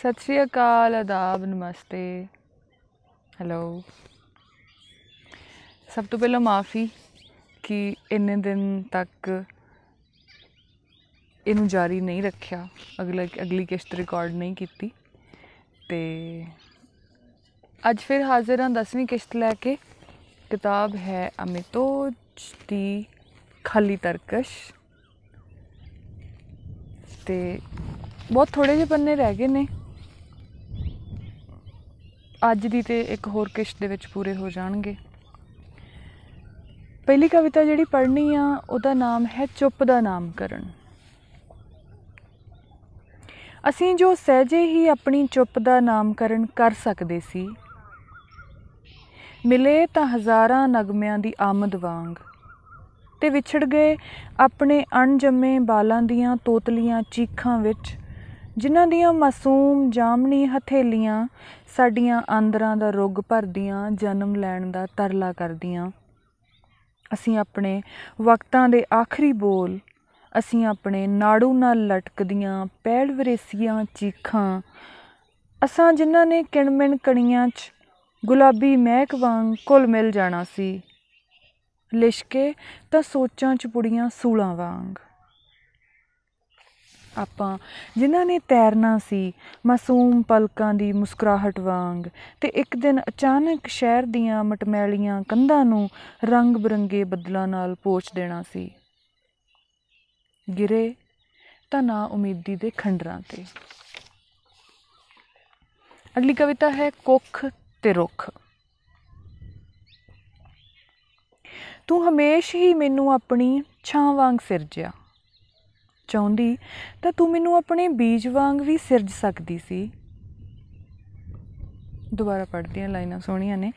ਸਤਿ ਸ਼੍ਰੀ ਅਕਾਲ, ਆਦਾਬ, ਨਮਸਤੇ। ਹੈਲੋ ਸਭ ਤੋਂ ਪਹਿਲਾਂ ਮਾਫੀ ਕਿ ਇੰਨੇ ਦਿਨ ਤੱਕ ਇਹਨੂੰ ਜਾਰੀ ਨਹੀਂ ਰੱਖਿਆ। ਅਗਲਾ, ਅਗਲੀ ਕਿਸ਼ਤ ਰਿਕਾਰਡ ਨਹੀਂ ਕੀਤੀ। ਤੇ ਅੱਜ ਫਿਰ ਹਾਜ਼ਰ ਹਾਂ 10ਵੀਂ ਕਿਸ਼ਤ ਲੈ ਕੇ। ਕਿਤਾਬ ਹੈ ਅਮਿਤੋਜ ਦੀ ਖਾਲੀ ਤਰਕਸ਼। ਤੇ ਬਹੁਤ ਥੋੜੇ ਜਿਹੇ ਪੰਨੇ ਰਹਿ ਗਏ ਨੇ। ਅੱਜ ਦੀ ਤੇ ਇੱਕ ਹੋਰ ਕਿਸ਼ਤ ਦੇ ਵਿੱਚ ਪੂਰੇ ਹੋ ਜਾਣਗੇ। ਪਹਿਲੀ ਕਵਿਤਾ ਜਿਹੜੀ ਪੜ੍ਹਨੀ ਆ, ਉਹਦਾ ਨਾਮ ਹੈ ਚੁੱਪ ਦਾ ਨਾਮਕਰਨ। ਅਸੀਂ ਜੋ ਸਹਿਜੇ ਹੀ ਆਪਣੀ ਚੁੱਪ ਦਾ ਨਾਮਕਰਨ ਕਰ ਸਕਦੇ ਸੀ, ਮਿਲੇ ਤਾਂ ਹਜ਼ਾਰਾਂ ਨਗਮਿਆਂ ਦੀ ਆਮਦ ਵਾਂਗ, ਤੇ ਵਿਛੜ ਗਏ ਆਪਣੇ ਅਣਜੰਮੇ ਬਾਲਾਂ ਦੀਆਂ ਤੋਤਲੀਆਂ ਚੀਖਾਂ ਵਿੱਚ ਜਿਨ੍ਹਾਂ ਦੀਆਂ ਮਾਸੂਮ ਜਾਮਣੀ ਹਥੇਲੀਆਂ ਸਾਡੀਆਂ ਆਂਦਰਾਂ ਦਾ ਰੁੱਗ ਭਰਦੀਆਂ, ਜਨਮ ਲੈਣ ਦਾ ਤਰਲਾ ਕਰਦੀਆਂ। ਅਸੀਂ ਆਪਣੇ ਵਕਤਾਂ ਦੇ ਆਖਰੀ ਬੋਲ, ਅਸੀਂ ਆਪਣੇ ਨਾੜੂ ਨਾਲ ਲਟਕਦੀਆਂ ਪੈੜ ਵਰੇਸੀਆਂ ਚੀਖਾਂ, ਅਸਾਂ ਜਿਨ੍ਹਾਂ ਨੇ ਕਿਣਮਿਣ ਕਣੀਆਂ 'ਚ ਗੁਲਾਬੀ ਮਹਿਕ ਵਾਂਗ ਘੁਲ ਮਿਲ ਜਾਣਾ ਸੀ। ਲਿਸ਼ਕੇ ਤਾਂ ਸੋਚਾਂ 'ਚ ਪੁੜੀਆਂ ਸੂਲਾਂ ਵਾਂਗ। ਆਪਾਂ, ਜਿਨ੍ਹਾਂ ਨੇ ਤੈਰਨਾ ਸੀ, ਮਾਸੂਮ ਪਲਕਾਂ ਦੀ ਮੁਸਕਰਾਹਟ ਵਾਂਗ, ਤੇ ਇੱਕ ਦਿਨ ਅਚਾਨਕ ਸ਼ਹਿਰ ਦੀਆਂ ਮਟਮੈਲੀਆਂ ਕੰਧਾਂ ਨੂੰ ਰੰਗ ਬਰੰਗੇ ਬੱਦਲਾਂ ਨਾਲ ਪੋਚ ਦੇਣਾ ਸੀ। ਗਿਰੇ ਤਾਂ ਨਾ ਉਮੀਦੀ ਦੇ ਖੰਡਰਾਂ ਤੇ। ਅਗਲੀ ਕਵਿਤਾ ਹੈ ਕੁੱਖ ਤੇ ਰੁੱਖ। ਤੂੰ ਹਮੇਸ਼ ਹੀ ਮੈਨੂੰ ਆਪਣੀ ਛਾਂ ਵਾਂਗ ਸਿਰਜਿਆ। ਚਾਹੁੰਦੀ, ਤਾਂ ਤੂੰ ਮੈਨੂੰ ਆਪਣੇ ਬੀਜ ਵਾਂਗ ਵੀ ਸਿਰਜ ਸਕਦੀ ਸੀ। ਦੁਬਾਰਾ ਪੜ੍ਹਦੀ ਹਾਂ ਲਾਈਨਾਂ ਸੋਹਣੀਆਂ ਨੇ।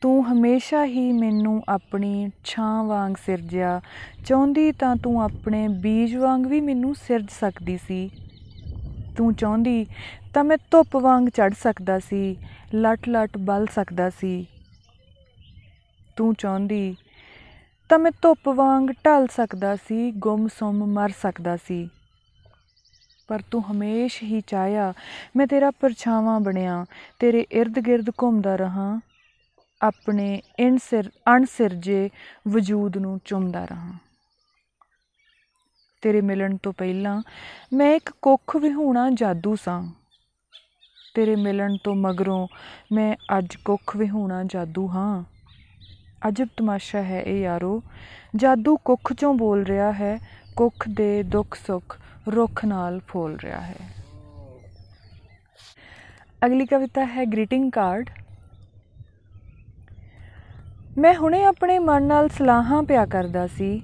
ਤੂੰ ਹਮੇਸ਼ਾ ਹੀ ਮੈਨੂੰ ਆਪਣੀ ਛਾਂ ਵਾਂਗ ਸਿਰਜਿਆ। ਚਾਹੁੰਦੀ ਤਾਂ ਤੂੰ ਆਪਣੇ ਬੀਜ ਵਾਂਗ ਵੀ ਮੈਨੂੰ ਸਿਰਜ ਸਕਦੀ ਸੀ। ਤੂੰ ਚਾਹੁੰਦੀ ਤਾਂ ਮੈਂ ਧੁੱਪ ਵਾਂਗ ਚੜ ਸਕਦਾ ਸੀ ਲਟ ਲਟ ਬਲ ਸਕਦਾ ਸੀ। ਤੂੰ ਚਾਹੁੰਦੀ ਤਾਂ ਮੈਂ ਧੁੱਪ ਵਾਂਗ ਢਲ ਸਕਦਾ ਸੀ ਗੁੰਮ-ਸੁੰਮ ਮਰ ਸਕਦਾ ਸੀ। ਪਰ ਤੂੰ ਹਮੇਸ਼ ਹੀ ਚਾਹਿਆ, ਮੈਂ ਤੇਰਾ ਪਰਛਾਵਾਂ ਬਣਿਆ, ਤੇਰੇ ird-gird ਘੁੰਮਦਾ ਰਹਾ, ਆਪਣੇ ਇਨ ਸਿਰ ਅਣਸਿਰਜੇ ਵਜੂਦ ਨੂੰ ਚੁੰਮਦਾ ਰਹਾ। ਤੇਰੇ ਮਿਲਣ ਤੋਂ ਪਹਿਲਾਂ ਮੈਂ ਇੱਕ ਕੁੱਖ ਵਿਹੂਣਾ ਜਾਦੂ ਸਾਂ। ਤੇਰੇ ਮਿਲਣ ਤੋਂ ਮਗਰੋਂ ਮੈਂ ਅੱਜ ਕੁੱਖ ਵਿਹੂਣਾ ਜਾਦੂ ਹਾਂ। ਅਜਬ ਤਮਾਸ਼ਾ ਹੈ ਇਹ ਯਾਰੋ। ਜਾਦੂ ਕੁੱਖ ਚੋਂ ਬੋਲ ਰਿਹਾ ਹੈ, ਕੁੱਖ ਦੇ ਦੁੱਖ ਸੁੱਖ ਰੁੱਖ ਨਾਲ ਫੋਲ ਰਿਹਾ ਹੈ। ਅਗਲੀ ਕਵਿਤਾ ਹੈ ਗ੍ਰੀਟਿੰਗ ਕਾਰਡ। ਮੈਂ ਹੁਣੇ ਆਪਣੇ ਮਨ ਨਾਲ ਸਲਾਹਾਂ ਪਿਆ ਕਰਦਾ ਸੀ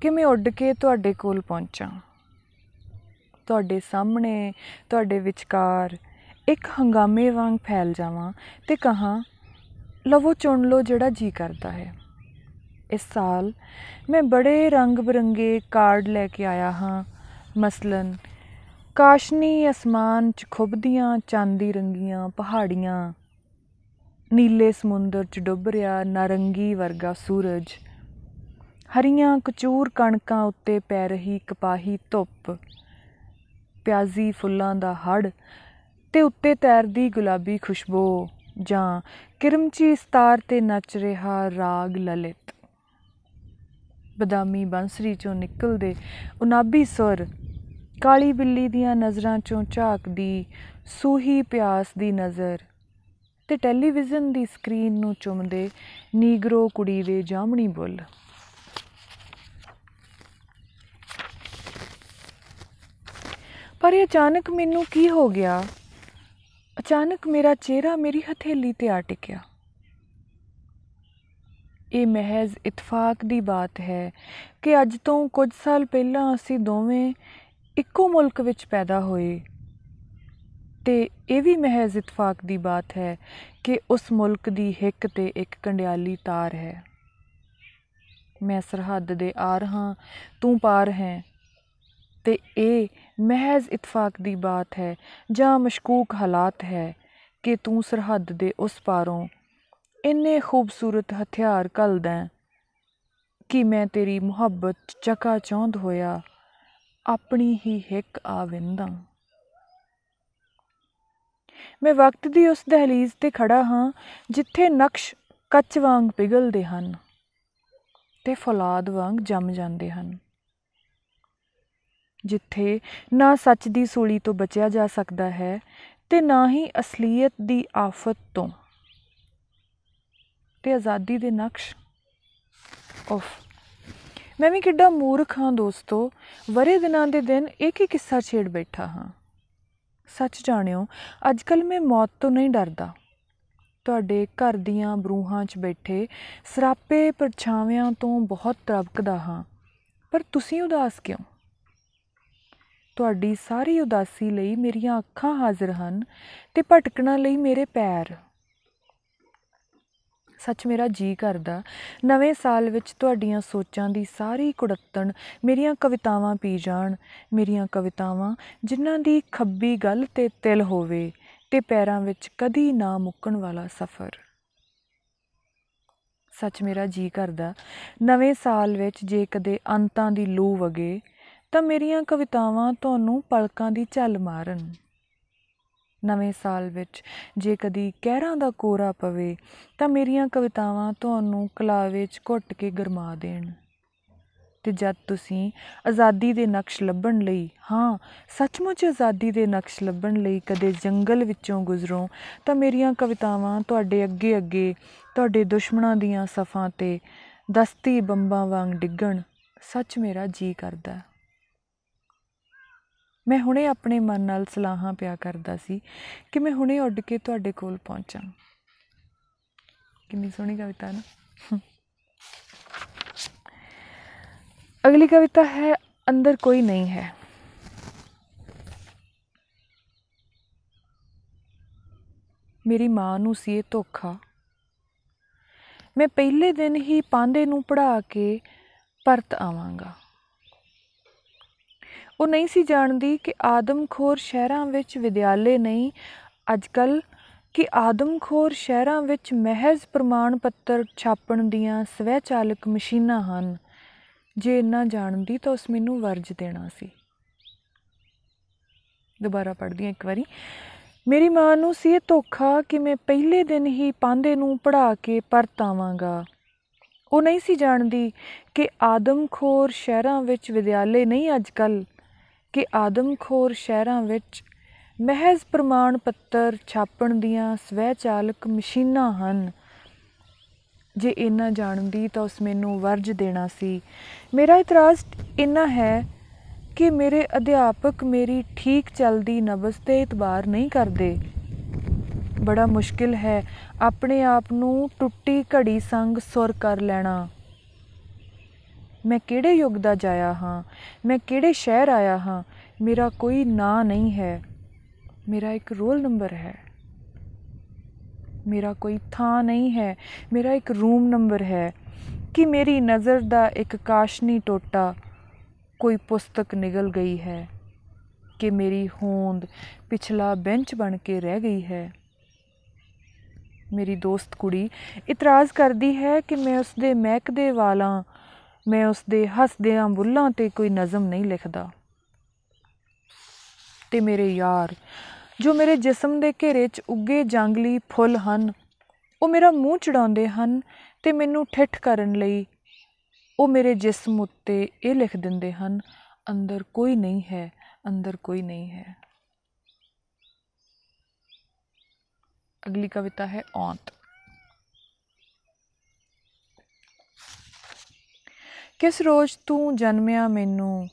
ਕਿ ਮੈਂ ਉੱਡ ਕੇ ਤੁਹਾਡੇ ਕੋਲ ਪਹੁੰਚਾਂ। ਤੁਹਾਡੇ ਸਾਹਮਣੇ, ਤੁਹਾਡੇ ਵਿਚਕਾਰ ਇੱਕ ਹੰਗਾਮੇ ਵਾਂਗ ਫੈਲ ਜਾਵਾਂ ਤੇ ਕਹਾਂ ਲਵੋ ਚੁਣ ਲਓ ਜਿਹੜਾ ਜੀ ਕਰਦਾ ਹੈ। ਇਸ ਸਾਲ ਮੈਂ ਬੜੇ ਰੰਗ ਬਰੰਗੇ ਕਾਰਡ ਲੈ ਕੇ ਆਇਆ ਹਾਂ। ਮਸਲਨ, ਕਾਸ਼ਨੀ ਅਸਮਾਨ 'ਚ ਖੁੱਬਦੀਆਂ ਚਾਂਦੀ ਰੰਗੀਆਂ ਪਹਾੜੀਆਂ। ਨੀਲੇ ਸਮੁੰਦਰ 'ਚ ਡੁੱਬ ਰਿਹਾ ਨਾਰੰਗੀ ਵਰਗਾ ਸੂਰਜ। ਹਰੀਆਂ ਕਚੂਰ ਕਣਕਾਂ ਉੱਤੇ ਪੈ ਰਹੀ ਕਪਾਹੀ ਧੁੱਪ। ਪਿਆਜ਼ੀ ਫੁੱਲਾਂ ਦਾ ਹੜ ਤੇ ਉੱਤੇ ਤੈਰਦੀ ਗੁਲਾਬੀ ਖੁਸ਼ਬੂ। ਜਾਂ ਕਿਰਮਚੀ ਸਤਾਰ ਤੇ ਨੱਚ ਰਿਹਾ ਰਾਗ ਲਲਿਤ। ਬਦਾਮੀ ਬੰਸਰੀ ਚੋਂ ਨਿਕਲਦੇ ਉਨਾਬੀ ਸੁਰ ਕਾਲੀ ਬਿੱਲੀ ਦੀਆਂ ਨਜ਼ਰਾਂ ਚੋਂ ਝਾਕਦੀ ਸੂਹੀ ਪਿਆਸ ਦੀ ਨਜ਼ਰ ਤੇ ਟੈਲੀਵਿਜ਼ਨ ਦੀ ਸਕਰੀਨ ਨੂੰ ਚੁੰਮਦੇ ਨੀਗਰੋ ਕੁੜੀ ਦੇ ਜਾਮਣੀ ਬੁੱਲ। ਪਰ ਅਚਾਨਕ ਮੈਨੂੰ ਕੀ ਹੋ ਗਿਆ? ਅਚਾਨਕ ਮੇਰਾ ਚਿਹਰਾ ਮੇਰੀ ਹਥੇਲੀ ਤੇ ਆ ਟਿਕਿਆ। ਇਹ ਮਹਿਜ਼ ਇਤਫਾਕ ਦੀ ਬਾਤ ਹੈ ਕਿ ਅੱਜ ਤੋਂ ਕੁਝ ਸਾਲ ਪਹਿਲਾਂ ਅਸੀਂ ਦੋਵੇਂ ਇੱਕੋ ਮੁਲਕ ਵਿੱਚ ਪੈਦਾ ਹੋਏ। ਤੇ ਇਹ ਵੀ ਮਹਿਜ਼ ਇਤਫਾਕ ਦੀ ਬਾਤ ਹੈ ਕਿ ਉਸ ਮੁਲਕ ਦੀ ਹਿੱਕ ਤੇ ਇੱਕ ਕੰਡਿਆਲੀ ਤਾਰ ਹੈ। ਮੈਂ ਸਰਹੱਦ ਦੇ ਆਰ ਹਾਂ ਤੂੰ ਪਾਰ ਹੈ। ਤੇ ਇਹ ਮਹਿਜ਼ ਇਤਫਾਕ ਦੀ ਬਾਤ ਹੈ ਜਾਂ ਮਸ਼ਕੂਕ ਹਾਲਾਤ ਹੈ ਕਿ ਤੂੰ ਸਰਹੱਦ ਦੇ ਉਸ ਪਾਰੋਂ ਇੰਨੇ ਖੂਬਸੂਰਤ ਹਥਿਆਰ ਘਲਦਾ ਕਿ ਮੈਂ ਤੇਰੀ ਮੁਹੱਬਤ ਚਕਾ ਚੌਂਦ ਹੋਇਆ, ਆਪਣੀ ਹੀ ਹਿੱਕ ਆ ਵਿੰਦਾ ਮੈਂ ਵਕਤ ਦੀ ਉਸ ਦਹਲੀਜ਼ ਤੇ ਖੜਾ ਹਾਂ ਜਿੱਥੇ ਨਕਸ਼ ਕੱਚ ਵਾਂਗ ਪਿਘਲਦੇ ਹਨ ਤੇ ਫੌਲਾਦ ਵਾਂਗ ਜੰਮ ਜਾਂਦੇ ਹਨ। ਜਿੱਥੇ ਨਾ ਸੱਚ ਦੀ ਸੂਲੀ ਤੋਂ ਬਚਿਆ ਜਾ ਸਕਦਾ ਹੈ ਤੇ ਨਾ ਹੀ ਅਸਲੀਅਤ ਦੀ ਆਫਤ ਤੋਂ। ਤੇ ਆਜ਼ਾਦੀ ਦੇ ਨਕਸ਼ ਉਫ। ਮੈਂ ਵੀ ਕਿੱਡਾ ਮੂਰਖ ਹਾਂ ਦੋਸਤੋ। ਵਰੇ ਦਿਨਾਂ ਦੇ ਦਿਨ ਇੱਕ ਹੀ ਕਿੱਸਾ ਛੇੜ ਬੈਠਾ ਹਾਂ। ਸੱਚ ਜਾਣਿਓ ਅੱਜ ਕੱਲ ਮੈਂ ਮੌਤ ਤੋਂ ਨਹੀਂ ਡਰਦਾ। ਤੁਹਾਡੇ ਘਰ ਦੀਆਂ ਬਰੂਹਾਂ 'ਚ ਬੈਠੇ ਸਰਾਪੇ ਪਰਛਾਵਿਆਂ ਤੋਂ ਬਹੁਤ ਤੜਪਕਦਾ ਹਾਂ। ਪਰ ਤੁਸੀਂ ਉਦਾਸ ਕਿਉਂ? ਤੁਹਾਡੀ ਸਾਰੀ ਉਦਾਸੀ ਲਈ ਮੇਰੀਆਂ ਅੱਖਾਂ ਹਾਜ਼ਰ ਹਨ ਤੇ ਭਟਕਣਾ ਲਈ ਮੇਰੇ ਪੈਰ। ਸੱਚ ਮੇਰਾ ਜੀ ਕਰਦਾ, ਨਵੇਂ ਸਾਲ ਵਿੱਚ ਤੁਹਾਡੀਆਂ ਸੋਚਾਂ ਦੀ ਸਾਰੀ ਕੁੜੱਤਣ ਮੇਰੀਆਂ ਕਵਿਤਾਵਾਂ ਪੀ ਜਾਣ, ਮੇਰੀਆਂ ਕਵਿਤਾਵਾਂ ਜਿਨ੍ਹਾਂ ਦੀ ਖੱਬੀ ਗੱਲ ਤੇ ਤਿਲ ਹੋਵੇ ਤੇ ਪੈਰਾਂ ਵਿੱਚ ਕਦੀ ਨਾ ਮੁੱਕਣ ਵਾਲਾ ਸਫ਼ਰ। ਸੱਚ ਮੇਰਾ ਜੀ ਕਰਦਾ, ਨਵੇਂ ਸਾਲ ਵਿੱਚ ਜੇ ਕਦੇ ਅੰਤਾਂ ਦੀ ਲੂ ਵਗੇ ਤਾਂ ਮੇਰੀਆਂ ਕਵਿਤਾਵਾਂ ਤੁਹਾਨੂੰ ਪਲਕਾਂ ਦੀ ਝੱਲ ਮਾਰਨ। ਨਵੇਂ ਸਾਲ ਵਿੱਚ ਜੇ ਕਦੀ ਕਹਿਰਾਂ ਦਾ ਕੋਰਾ ਪਵੇ, ਤਾਂ ਮੇਰੀਆਂ ਕਵਿਤਾਵਾਂ ਤੁਹਾਨੂੰ ਕਲਾਵੇ 'ਚ ਘੁੱਟ ਕੇ ਗਰਮਾ ਦੇਣ। ਤੇ ਜਦ ਤੁਸੀਂ ਆਜ਼ਾਦੀ ਦੇ ਨਕਸ਼ ਲੱਭਣ ਲਈ, ਹਾਂ, ਸੱਚਮੁੱਚ ਆਜ਼ਾਦੀ ਦੇ ਨਕਸ਼ ਲੱਭਣ ਲਈ ਕਦੇ ਜੰਗਲ ਵਿੱਚੋਂ ਗੁਜ਼ਰੋ, ਤਾਂ ਮੇਰੀਆਂ ਕਵਿਤਾਵਾਂ ਤੁਹਾਡੇ ਅੱਗੇ ਅੱਗੇ ਤੁਹਾਡੇ ਦੁਸ਼ਮਣਾਂ ਦੀਆਂ ਸਫਾਂ ਤੇ ਦਸਤੀ ਬੰਬਾਂ ਵਾਂਗ ਡਿੱਗਣ, ਸੱਚ ਮੇਰਾ ਜੀ ਕਰਦਾ। ਮੈਂ ਹੁਣੇ ਆਪਣੇ ਮਨ ਨਾਲ ਸਲਾਹਾਂ ਪਿਆ ਕਰਦਾ ਸੀ ਕਿ ਮੈਂ ਹੁਣੇ ਉੱਡ ਕੇ ਤੁਹਾਡੇ ਕੋਲ ਪਹੁੰਚਾਂ। ਕਿੰਨੀ ਸੋਹਣੀ ਕਵਿਤਾ ਨਾ। ਅਗਲੀ ਕਵਿਤਾ ਹੈ, ਅੰਦਰ ਕੋਈ ਨਹੀਂ ਹੈ। ਮੇਰੀ ਮਾਂ ਨੂੰ ਸੀ ਇਹ ਧੋਖਾ। ਮੈਂ ਪਹਿਲੇ ਦਿਨ ਹੀ ਪਾਂਦੇ ਨੂੰ ਪੜਾ ਕੇ ਪਰਤ ਆਵਾਂਗਾ। ਉਹ ਨਹੀਂ ਸੀ ਜਾਣਦੀ ਕਿ ਆਦਮਖੋਰ ਸ਼ਹਿਰਾਂ ਵਿੱਚ ਵਿਦਿਆਲੇ ਨਹੀਂ ਅੱਜਕੱਲ ਕਿ ਆਦਮਖੋਰ ਸ਼ਹਿਰਾਂ ਵਿੱਚ ਮਹਿਜ਼ ਪ੍ਰਮਾਣ ਪੱਤਰ ਛਾਪਣ ਦੀਆਂ ਸਵੈ ਚਾਲਕ ਮਸ਼ੀਨਾਂ ਹਨ। ਜੇ ਇੰਨਾ ਜਾਣਦੀ ਤਾਂ ਉਸ ਮੈਨੂੰ ਵਰਜ ਦੇਣਾ ਸੀ। ਦੁਬਾਰਾ ਪੜ੍ਹਦੀ ਇੱਕ ਵਾਰੀ। ਮੇਰੀ ਮਾਂ ਨੂੰ ਸੀ ਇਹ ਧੋਖਾ ਕਿ ਮੈਂ ਪਹਿਲੇ ਦਿਨ ਹੀ ਪਾਂਦੇ ਨੂੰ ਪੜਾ ਕੇ ਪਰਤਾਵਾਂਗਾ ਉਹ ਨਹੀਂ ਸੀ ਜਾਣਦੀ ਕਿ ਆਦਮਖੋਰ ਸ਼ਹਿਰਾਂ ਵਿੱਚ ਵਿਦਿਆਲੇ ਨਹੀਂ ਅੱਜਕੱਲ ਕਿ ਆਦਮਖੋਰ ਸ਼ਹਿਰਾਂ ਵਿੱਚ ਮਹਿਜ਼ ਪ੍ਰਮਾਣ ਪੱਤਰ ਛਾਪਣ ਦੀਆਂ ਸਵੈ ਚਾਲਕ ਮਸ਼ੀਨਾਂ ਹਨ। ਜੇ ਇੰਨਾ ਜਾਣਦੀ ਤਾਂ ਉਸ ਮੈਨੂੰ ਵਰਜ ਦੇਣਾ ਸੀ। ਮੇਰਾ ਇਤਰਾਜ਼ ਇੰਨਾ ਹੈ ਕਿ ਮੇਰੇ ਅਧਿਆਪਕ ਮੇਰੀ ਠੀਕ ਚੱਲਦੀ ਨਬਜ਼ ਤੇ ਇਤਬਾਰ ਨਹੀਂ ਕਰਦੇ। ਬੜਾ ਮੁਸ਼ਕਿਲ ਹੈ ਆਪਣੇ ਆਪ ਨੂੰ ਟੁੱਟੀ ਘੜੀ ਸੰਗ ਸੁਰ ਕਰ ਲੈਣਾ। ਮੈਂ ਕਿਹੜੇ ਯੁੱਗ ਦਾ ਜਾਇਆ ਹਾਂ? ਮੈਂ ਕਿਹੜੇ ਸ਼ਹਿਰ ਆਇਆ ਹਾਂ? ਮੇਰਾ ਕੋਈ ਨਾਂ ਨਹੀਂ ਹੈ। ਮੇਰਾ ਇੱਕ ਰੋਲ ਨੰਬਰ ਹੈ। ਮੇਰਾ ਕੋਈ ਥਾਂ ਨਹੀਂ ਹੈ। ਮੇਰਾ ਇੱਕ ਰੂਮ ਨੰਬਰ ਹੈ। ਕਿ ਮੇਰੀ ਨਜ਼ਰ ਦਾ ਇੱਕ ਕਾਸ਼ਨੀ ਟੋਟਾ ਕੋਈ ਪੁਸਤਕ ਨਿਗਲ ਗਈ ਹੈ? ਕਿ ਮੇਰੀ ਹੋਂਦ ਪਿਛਲਾ ਬੈਂਚ ਬਣ ਕੇ ਰਹਿ ਗਈ ਹੈ? ਮੇਰੀ ਦੋਸਤ ਕੁੜੀ ਇਤਰਾਜ਼ ਕਰਦੀ ਹੈ ਕਿ ਮੈਂ ਉਸ ਦੇ ਮਹਿਕਦੇ ਵਾਲਾਂ ਮੈਂ ਉਸ ਦੇ ਹੱਸਦਿਆਂ ਬੁੱਲਾਂ ਤੇ ਕੋਈ ਨਜ਼ਮ ਨਹੀਂ ਲਿਖਦਾ। ਤੇ ਮੇਰੇ ਯਾਰ, ਜੋ ਮੇਰੇ ਜਿਸਮ ਦੇ ਘੇਰੇ 'ਚ ਉੱਗੇ ਜੰਗਲੀ ਫੁੱਲ ਹਨ, ਉਹ ਮੇਰਾ ਮੂੰਹ ਚੜਾਉਂਦੇ ਹਨ ਤੇ ਮੈਨੂੰ ਠਿੱਠ ਕਰਨ ਲਈ ਉਹ ਮੇਰੇ ਜਿਸਮ ਉੱਤੇ ਇਹ ਲਿਖ ਦਿੰਦੇ ਹਨ, ਅੰਦਰ ਕੋਈ ਨਹੀਂ ਹੈ, ਅੰਦਰ ਕੋਈ ਨਹੀਂ ਹੈ। ਅਗਲੀ ਕਵਿਤਾ ਹੈ ਔਂਤ। ਕਿਸ ਰੋਜ਼ ਤੂੰ ਜਨਮਿਆ ਮੈਨੂੰ?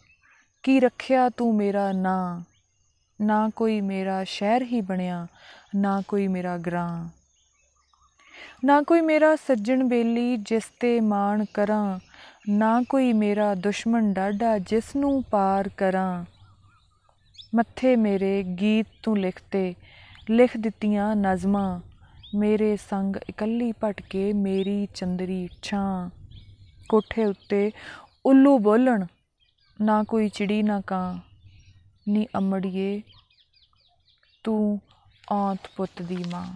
ਕੀ ਰੱਖਿਆ ਤੂੰ ਮੇਰਾ ਨਾਂ? ਨਾ ਕੋਈ ਮੇਰਾ ਸ਼ਹਿਰ ਹੀ ਬਣਿਆ, ਨਾ ਕੋਈ ਮੇਰਾ ਗ੍ਰਾਂ ਨਾ ਕੋਈ ਮੇਰਾ ਸੱਜਣ ਬੇਲੀ ਜਿਸ ਤੇ ਮਾਣ ਕਰਾਂ, ਨਾ ਕੋਈ ਮੇਰਾ ਦੁਸ਼ਮਣ ਡਾਢਾ ਜਿਸ ਨੂੰ ਪਾਰ ਕਰਾਂ। ਮੱਥੇ ਮੇਰੇ ਗੀਤ ਤੂੰ ਲਿਖਤੇ, ਲਿਖ ਦਿੱਤੀਆਂ ਨਜ਼ਮਾਂ, ਮੇਰੇ ਸੰਗ ਇਕੱਲੀ ਭਟਕੇ ਮੇਰੀ ਚੰਦਰੀ ਛਾਂ। ਕੋਠੇ ਉੱਤੇ ਉੱਲੂ ਬੋਲਣ, ਨਾ ਕੋਈ ਚਿੜੀ, ਨਾ ਕਾਂ, ਨੀ ਅਮੜੀਏ, ਤੂੰ ਔਂਤ ਪੁੱਤ ਦੀ ਮਾਂ।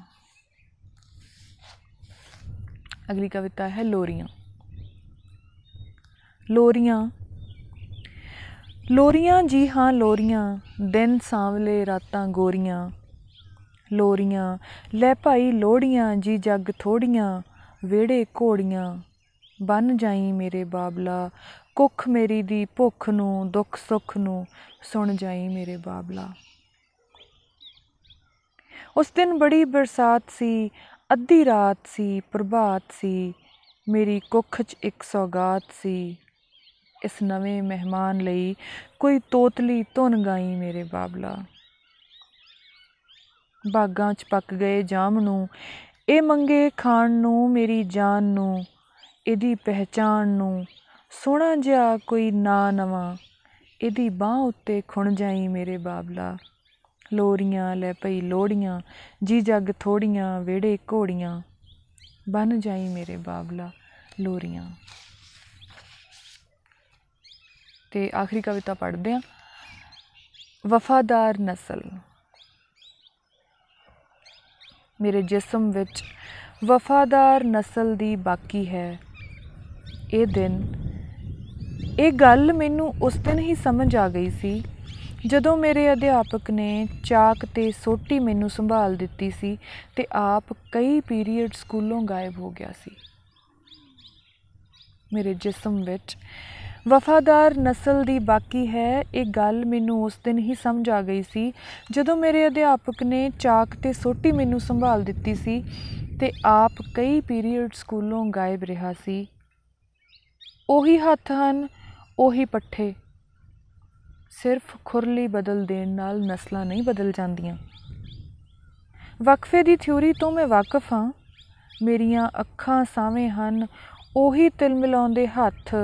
ਅਗਲੀ ਕਵਿਤਾ ਹੈ ਲੋਰੀਆਂ। ਲੋਰੀਆਂ। ਲੋਰੀਆਂ ਜੀ ਹਾਂ, ਲੋਰੀਆਂ, ਦਿਨ ਸਾਂਵਲੇ ਰਾਤਾਂ ਗੋਰੀਆਂ। ਲੋਰੀਆਂ, ਲੈ ਭਾਈ ਲੋੜੀਆਂ ਜੀ ਜੱਗ ਥੋੜੀਆਂ ਵੇੜੇ ਘੋੜੀਆਂ। ਬਨ ਜਾਈ ਮੇਰੇ ਬਾਬਲਾ, ਕੁੱਖ ਮੇਰੀ ਦੀ ਭੁੱਖ ਨੂੰ, ਦੁੱਖ ਸੁੱਖ ਨੂੰ ਸੁਣ ਜਾਈ ਮੇਰੇ ਬਾਬਲਾ। ਉਸ ਦਿਨ ਬੜੀ ਬਰਸਾਤ ਸੀ, ਅੱਧੀ ਰਾਤ ਸੀ, ਪ੍ਰਭਾਤ ਸੀ, ਮੇਰੀ ਕੁੱਖ 'ਚ ਇੱਕ ਸੌਗਾਤ ਸੀ। ਇਸ ਨਵੇਂ ਮਹਿਮਾਨ ਲਈ ਕੋਈ ਤੋਤਲੀ ਧੁਨ ਗਾਈ ਮੇਰੇ ਬਾਬਲਾ। ਬਾਗਾਂ 'ਚ ਪੱਕ ਗਏ ਜਾਮ ਨੂੰ, ਇਹ ਮੰਗੇ ਖਾਣ ਨੂੰ, ਮੇਰੀ ਜਾਨ ਨੂੰ ਇਹਦੀ ਪਹਿਚਾਨ ਨੂੰ ਸੋਹਣਾ ਜਿਹਾ ਕੋਈ ਨਾ ਨਵਾਂ, ਇਹਦੀ ਬਾਹ ਉੱਤੇ ਖੁਣ ਜਾਈ ਮੇਰੇ ਬਾਬਲਾ। ਲੋਰੀਆਂ ਲੈ ਪਈ ਲੋੜੀਆਂ ਜੀ ਜੱਗ ਥੋੜੀਆਂ ਵੇੜੇ ਘੋੜੀਆਂ। ਬਨ ਜਾਈ ਮੇਰੇ ਬਾਬਲਾ ਲੋਰੀਆਂ। ਤੇ ਆਖਰੀ ਕਵਿਤਾ ਪੜ੍ਹਦੇ ਆ। ਵਫਾਦਾਰ ਨਸਲ। ਮੇਰੇ ਜਿਸਮ ਵਿੱਚ ਵਫਾਦਾਰ ਨਸਲ ਦੀ ਬਾਕੀ ਹੈ। ਇਹ ਦਿਨ। ਇਹ ਗੱਲ ਮੈਨੂੰ ਉਸ ਦਿਨ ਹੀ ਸਮਝ ਆ ਗਈ ਸੀ, ਜਦੋਂ ਮੇਰੇ ਅਧਿਆਪਕ ਨੇ ਚਾਕ ਤੇ ਸੋਟੀ ਮੈਨੂੰ ਸੰਭਾਲ ਦਿੱਤੀ ਸੀ ਤੇ ਆਪ ਕਈ ਪੀਰੀਅਡ ਸਕੂਲੋਂ ਗਾਇਬ ਹੋ ਗਿਆ ਸੀ। ਮੇਰੇ ਜਿਸਮ ਵਿੱਚ ਵਫਾਦਾਰ ਨਸਲ ਦੀ ਬਾਕੀ ਹੈ, ਇਹ ਗੱਲ ਮੈਨੂੰ ਉਸ ਦਿਨ ਹੀ ਸਮਝ ਆ ਗਈ ਸੀ, ਜਦੋਂ ਮੇਰੇ ਅਧਿਆਪਕ ਨੇ ਚਾਕ ਤੇ ਸੋਟੀ ਮੈਨੂੰ ਸੰਭਾਲ ਦਿੱਤੀ ਸੀ ਤੇ ਆਪ ਕਈ ਪੀਰੀਅਡ ਸਕੂਲੋਂ ਗਾਇਬ ਰਿਹਾ ਸੀ। ਉਹੀ ਹੱਥ ਹਨ, ਉਹੀ ਪੱਠੇ। ਸਿਰਫ ਖੁਰਲੀ ਬਦਲ ਦੇਣ ਨਾਲ ਨਸਲਾਂ ਨਹੀਂ ਬਦਲ ਜਾਂਦੀਆਂ। ਵਕਫੇ ਦੀ ਥਿਊਰੀ ਤੋਂ ਮੈਂ ਵਾਕਿਫ ਹਾਂ। ਮੇਰੀਆਂ ਅੱਖਾਂ ਸਾਵੇਂ ਹਨ, ਉਹੀ ਤਿਲ ਮਿਲਾਉਂਦੇ ਹੱਥ,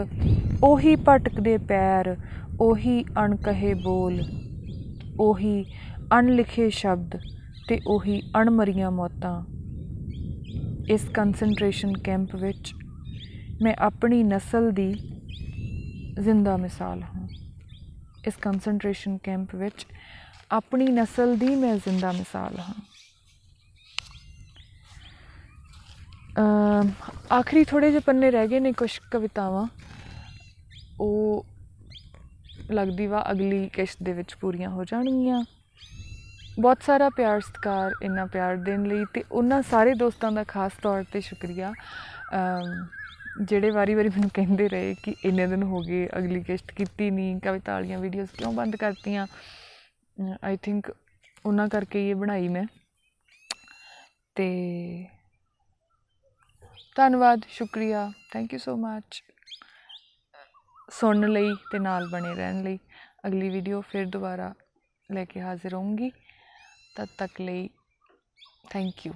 ਉਹੀ ਭਟਕਦੇ ਪੈਰ, ਉਹੀ ਅਣਕਹੇ ਬੋਲ, ਉਹੀ ਅਣਲਿਖੇ ਸ਼ਬਦ ਤੇ ਉਹੀ ਅਣਮਰੀਆਂ ਮੌਤਾਂ। ਇਸ ਕਨਸੈਂਟਰੇਸ਼ਨ ਕੈਂਪ ਵਿੱਚ ਮੈਂ ਆਪਣੀ ਨਸਲ ਦੀ ਜ਼ਿੰਦਾ ਮਿਸਾਲ ਹਾਂ। ਇਸ ਕਨਸੈਂਟਰੇਸ਼ਨ ਕੈਂਪ ਵਿੱਚ ਆਪਣੀ ਨਸਲ ਦੀ ਮੈਂ ਜ਼ਿੰਦਾ ਮਿਸਾਲ ਹਾਂ। ਆਖਰੀ ਥੋੜੇ ਜਿਹੇ ਪੰਨੇ ਰਹਿ ਗਏ ਨੇ ਕੁਝ ਕਵਿਤਾਵਾਂ। ਉਹ ਲੱਗਦੀ ਵਾ ਅਗਲੀ ਕਿਸ਼ਤ ਦੇ ਵਿੱਚ ਪੂਰੀਆਂ ਹੋ ਜਾਣਗੀਆਂ। ਬਹੁਤ ਸਾਰਾ ਪਿਆਰ, ਸਤਿਕਾਰ, ਇੰਨਾ ਪਿਆਰ ਦੇਣ ਲਈ ਤੇ ਉਹਨਾਂ ਸਾਰੇ ਦੋਸਤਾਂ ਦਾ ਖਾਸ ਤੌਰ ਤੇ ਸ਼ੁਕਰੀਆ। ਜਿਹੜੇ ਵਾਰੀ-ਵਾਰੀ ਮੈਨੂੰ ਕਹਿੰਦੇ ਰਹੇ ਕਿ ਇੰਨੇ ਦਿਨ ਹੋ ਗਏ, ਅਗਲੀ ਕਿਸ਼ਤ ਕੀਤੀ ਨਹੀਂ ਕਵਿਤਾ ਵਾਲੀਆਂ ਵੀਡੀਓਜ਼ ਕਿਉਂ ਬੰਦ ਕਰਤੀਆਂ? ਆਈ ਥਿੰਕ ਉਹਨਾਂ ਕਰਕੇ ਇਹ ਬਣਾਈ ਮੈਂ। ਤੇ ਧੰਨਵਾਦ, ਸ਼ੁਕਰੀਆ। ਥੈਂਕ ਯੂ ਸੋ ਮੱਚ ਸੁਣਨ ਲਈ ਤੇ ਨਾਲ ਬਣੇ ਰਹਿਣ ਲਈ। ਅਗਲੀ ਵੀਡੀਓ ਫਿਰ ਦੁਬਾਰਾ ਲੈ ਕੇ ਹਾਜ਼ਰ ਹੋਵਾਂਗੀ ਤਦ ਤੱਕ ਲਈ ਥੈਂਕ ਯੂ